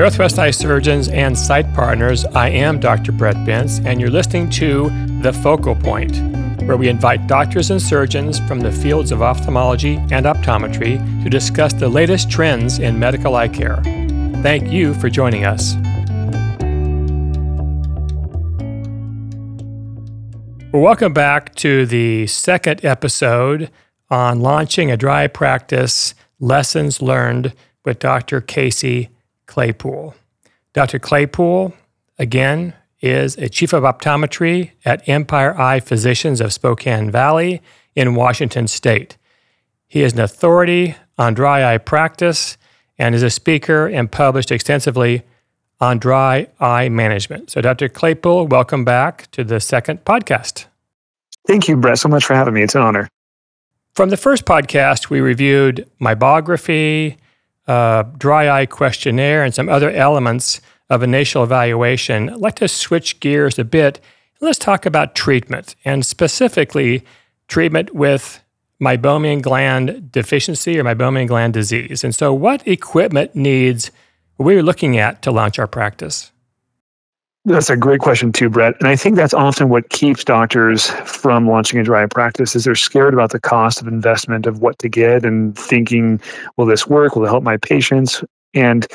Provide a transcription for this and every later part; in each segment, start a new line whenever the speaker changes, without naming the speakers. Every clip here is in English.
Northwest Eye Surgeons and Sight Partners, I am Dr. Brett Bentz, and you're listening to The Focal Point, where we invite doctors and surgeons from the fields of ophthalmology and optometry to discuss the latest trends in medical eye care. Thank you for joining us. Welcome back to the second episode on launching a dry practice lessons learned with Dr. Casey Claypool. Dr. Claypool, again, is a chief of optometry at Empire Eye Physicians of Spokane Valley in Washington State. He is an authority on dry eye practice and is a speaker and published extensively on dry eye management. So, Dr. Claypool, welcome back to the second podcast.
Thank you, Brett, so much for having me. It's an honor.
From the first podcast, we reviewed meibography, dry eye questionnaire and some other elements of initial evaluation, I'd like to switch gears a bit. Let's talk about treatment and specifically treatment with meibomian gland deficiency or meibomian gland disease. And so, what equipment needs we're looking at to launch our practice?
That's a great question too, Brett. And I think that's often what keeps doctors from launching a dry practice is they're scared about the cost of investment of what to get and thinking, will this work? Will it help my patients? And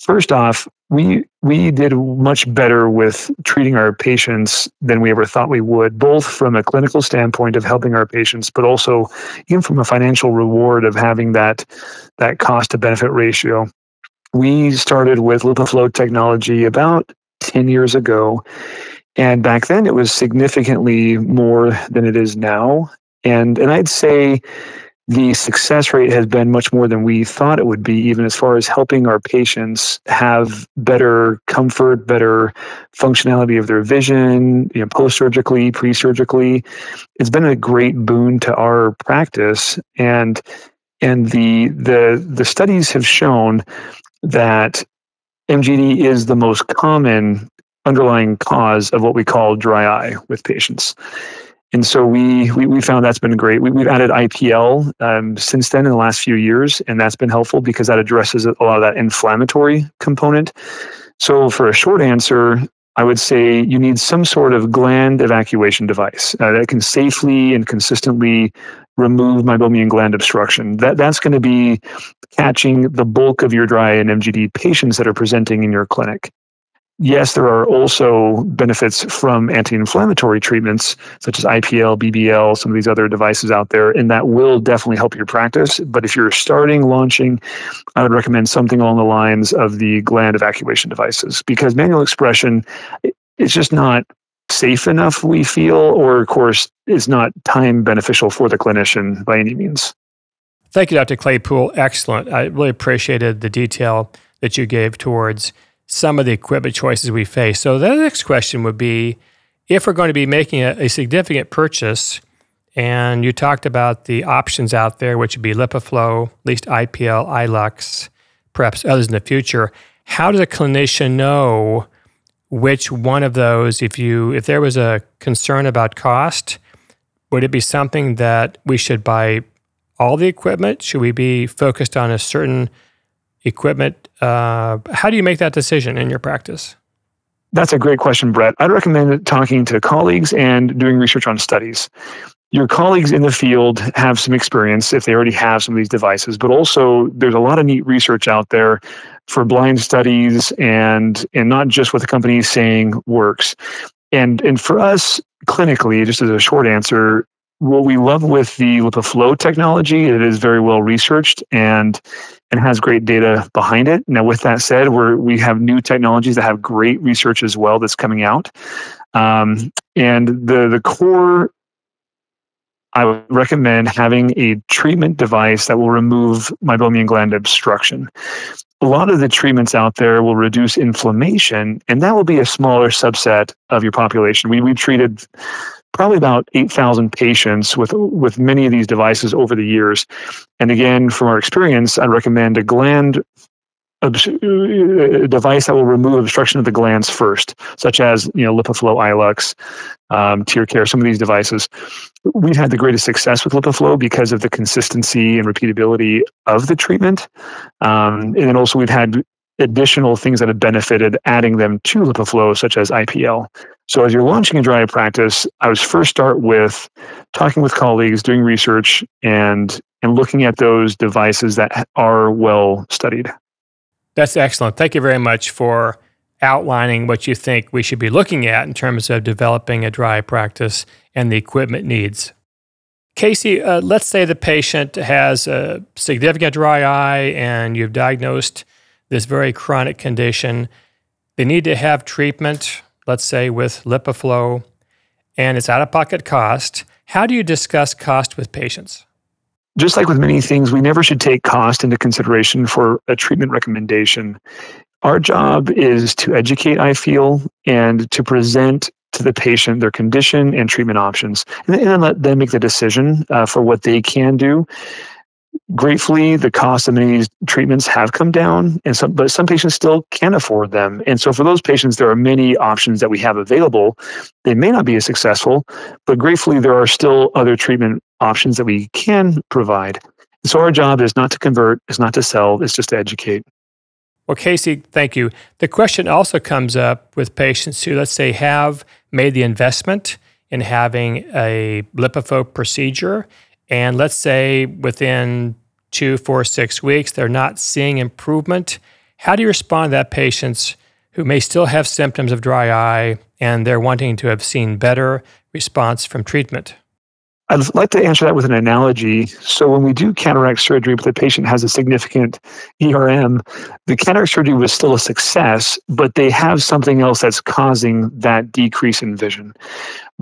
first off, we we did much better with treating our patients than we ever thought we would, both from a clinical standpoint of helping our patients, but also even from a financial reward of having that that cost to benefit ratio. We started with LipiFlow technology about 10 years ago. And back then it was significantly more than it is now. And, and I'd say the success rate has been much more than we thought it would be, even as far as helping our patients have better comfort, better functionality of their vision, you know, post surgically, pre surgically. It's been a great boon to our practice. And and the the the studies have shown that MGD is the most common underlying cause of what we call dry eye with patients. And so we, we, we found that's been great. We, have added IPL um, since then in the last few years, and that's been helpful because that addresses a lot of that inflammatory component. So, for a short answer, I would say you need some sort of gland evacuation device uh, that can safely and consistently remove meibomian gland obstruction. That that's going to be catching the bulk of your dry and MGD patients that are presenting in your clinic. Yes, there are also benefits from anti-inflammatory treatments such as IPL, BBL, some of these other devices out there, and that will definitely help your practice. But if you're starting launching, I would recommend something along the lines of the gland evacuation devices because manual expression it's just not safe enough, we feel, or of course, is not time beneficial for the clinician by any means.
Thank you, Dr. Claypool. Excellent. I really appreciated the detail that you gave towards some of the equipment choices we face. So, the next question would be if we're going to be making a, a significant purchase, and you talked about the options out there, which would be LipiFlow, at least IPL, iLux, perhaps others in the future. How does a clinician know which one of those, if you if there was a concern about cost, would it be something that we should buy all the equipment? Should we be focused on a certain equipment? Uh, how do you make that decision in your practice?
That's a great question, Brett. I'd recommend talking to colleagues and doing research on studies. Your colleagues in the field have some experience if they already have some of these devices, but also there's a lot of neat research out there for blind studies and and not just what the company is saying works. And and for us clinically, just as a short answer, what we love with the LipiFlow technology, it is very well researched and and has great data behind it. Now, with that said, we we have new technologies that have great research as well that's coming out. Um, and the the core I would recommend having a treatment device that will remove meibomian gland obstruction. A lot of the treatments out there will reduce inflammation, and that will be a smaller subset of your population. We, we've treated probably about 8,000 patients with, with many of these devices over the years. And again, from our experience, I recommend a gland a device that will remove obstruction of the glands first, such as you know LipiFlow, iLux, um, TearCare, some of these devices. We've had the greatest success with LipiFlow because of the consistency and repeatability of the treatment, um, and then also we've had additional things that have benefited adding them to LipiFlow, such as IPL. So as you're launching a dry eye practice, I would first start with talking with colleagues, doing research, and and looking at those devices that are well studied.
That's excellent. Thank you very much for outlining what you think we should be looking at in terms of developing a dry eye practice and the equipment needs. Casey, uh, let's say the patient has a significant dry eye and you've diagnosed this very chronic condition. They need to have treatment, let's say with LipiFlow, and it's out of pocket cost. How do you discuss cost with patients?
Just like with many things, we never should take cost into consideration for a treatment recommendation. Our job is to educate, I feel, and to present to the patient their condition and treatment options, and then let them make the decision uh, for what they can do. Gratefully, the cost of many of these treatments have come down, and some, but some patients still can't afford them. And so, for those patients, there are many options that we have available. They may not be as successful, but gratefully, there are still other treatment options that we can provide. So, our job is not to convert, is not to sell, it's just to educate.
Well, Casey, thank you. The question also comes up with patients who, let's say, have made the investment in having a LipiFlow procedure, and let's say within two, four, six weeks, they're not seeing improvement. How do you respond to that patients who may still have symptoms of dry eye and they're wanting to have seen better response from treatment?
I'd like to answer that with an analogy. So, when we do cataract surgery, but the patient has a significant ERM, the cataract surgery was still a success, but they have something else that's causing that decrease in vision.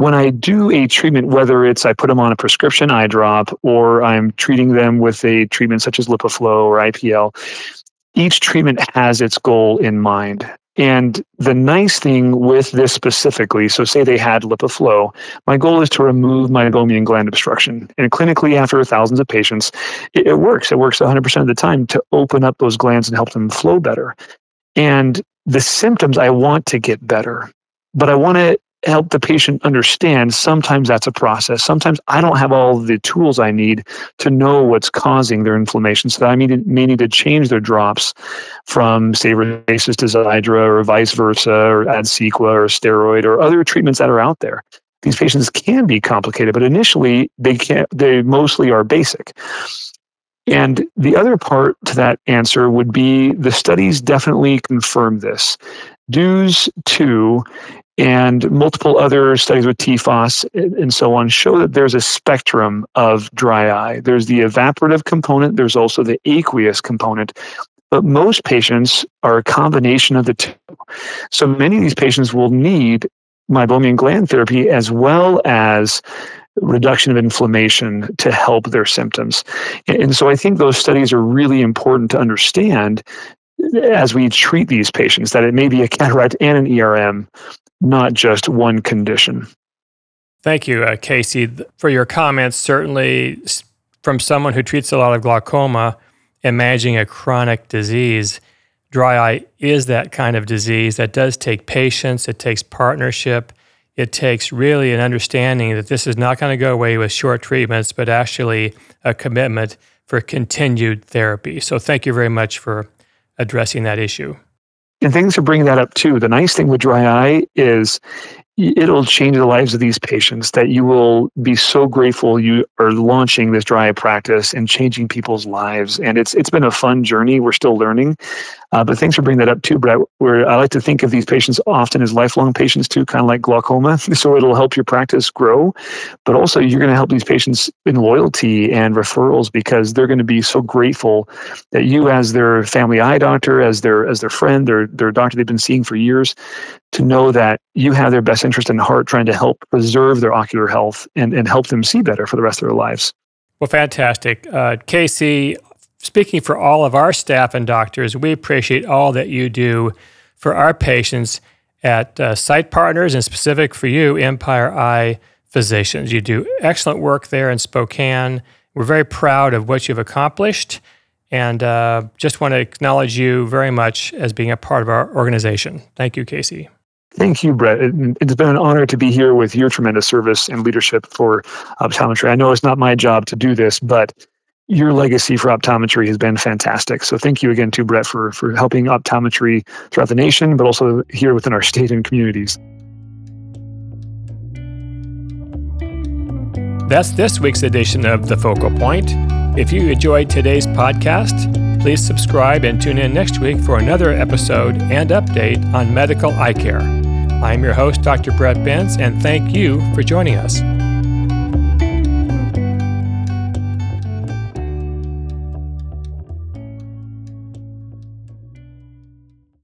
When I do a treatment, whether it's I put them on a prescription eye drop or I'm treating them with a treatment such as LipiFlow or IPL, each treatment has its goal in mind. And the nice thing with this specifically, so say they had LipiFlow, my goal is to remove meibomian gland obstruction. And clinically, after thousands of patients, it, it works. It works 100% of the time to open up those glands and help them flow better. And the symptoms I want to get better, but I want to help the patient understand sometimes that's a process. Sometimes I don't have all the tools I need to know what's causing their inflammation. So I may, need to change their drops from, say, Restasis to Xiidra or vice versa, or add Cequa or steroid or other treatments that are out there. These patients can be complicated, but initially they can they mostly are basic. And the other part to that answer would be the studies definitely confirm this. DEWS 2 and multiple other studies with TFOS and so on show that there's a spectrum of dry eye. There's the evaporative component, there's also the aqueous component. But most patients are a combination of the two. So many of these patients will need meibomian gland therapy as well as reduction of inflammation to help their symptoms. And so I think those studies are really important to understand as we treat these patients that it may be a cataract and an ERM, not just one condition.
Thank you, uh, Casey, for your comments. Certainly, from someone who treats a lot of glaucoma managing a chronic disease, dry eye is that kind of disease that does take patience, it takes partnership, it takes really an understanding that this is not going to go away with short treatments, but actually a commitment for continued therapy. So, thank you very much for addressing that issue.
And thanks for bringing that up too. The nice thing with dry eye is it'll change the lives of these patients that you will be so grateful you are launching this dry eye practice and changing people's lives. And it's it's been a fun journey. We're still learning uh, but thanks for bringing that up too brett where i like to think of these patients often as lifelong patients too kind of like glaucoma so it'll help your practice grow but also you're going to help these patients in loyalty and referrals because they're going to be so grateful that you as their family eye doctor as their as their friend their their doctor they've been seeing for years to know that you have their best interest in heart trying to help preserve their ocular health and, and help them see better for the rest of their lives.
Well, fantastic. Uh, Casey, speaking for all of our staff and doctors, we appreciate all that you do for our patients at uh, Sight Partners and specific for you, Empire Eye Physicians. You do excellent work there in Spokane. We're very proud of what you've accomplished and uh, just want to acknowledge you very much as being a part of our organization. Thank you, Casey.
Thank you, Brett. It, has been an honor to be here with your tremendous service and leadership for optometry. I know it's not my job to do this, but your legacy for optometry has been fantastic. So thank you again to Brett for for helping optometry throughout the nation, but also here within our state and communities.
That's this week's edition of The Focal Point. If you enjoyed today's podcast, please subscribe and tune in next week for another episode and update on medical eye care. I'm your host, Dr. Brett Bentz, and thank you for joining us.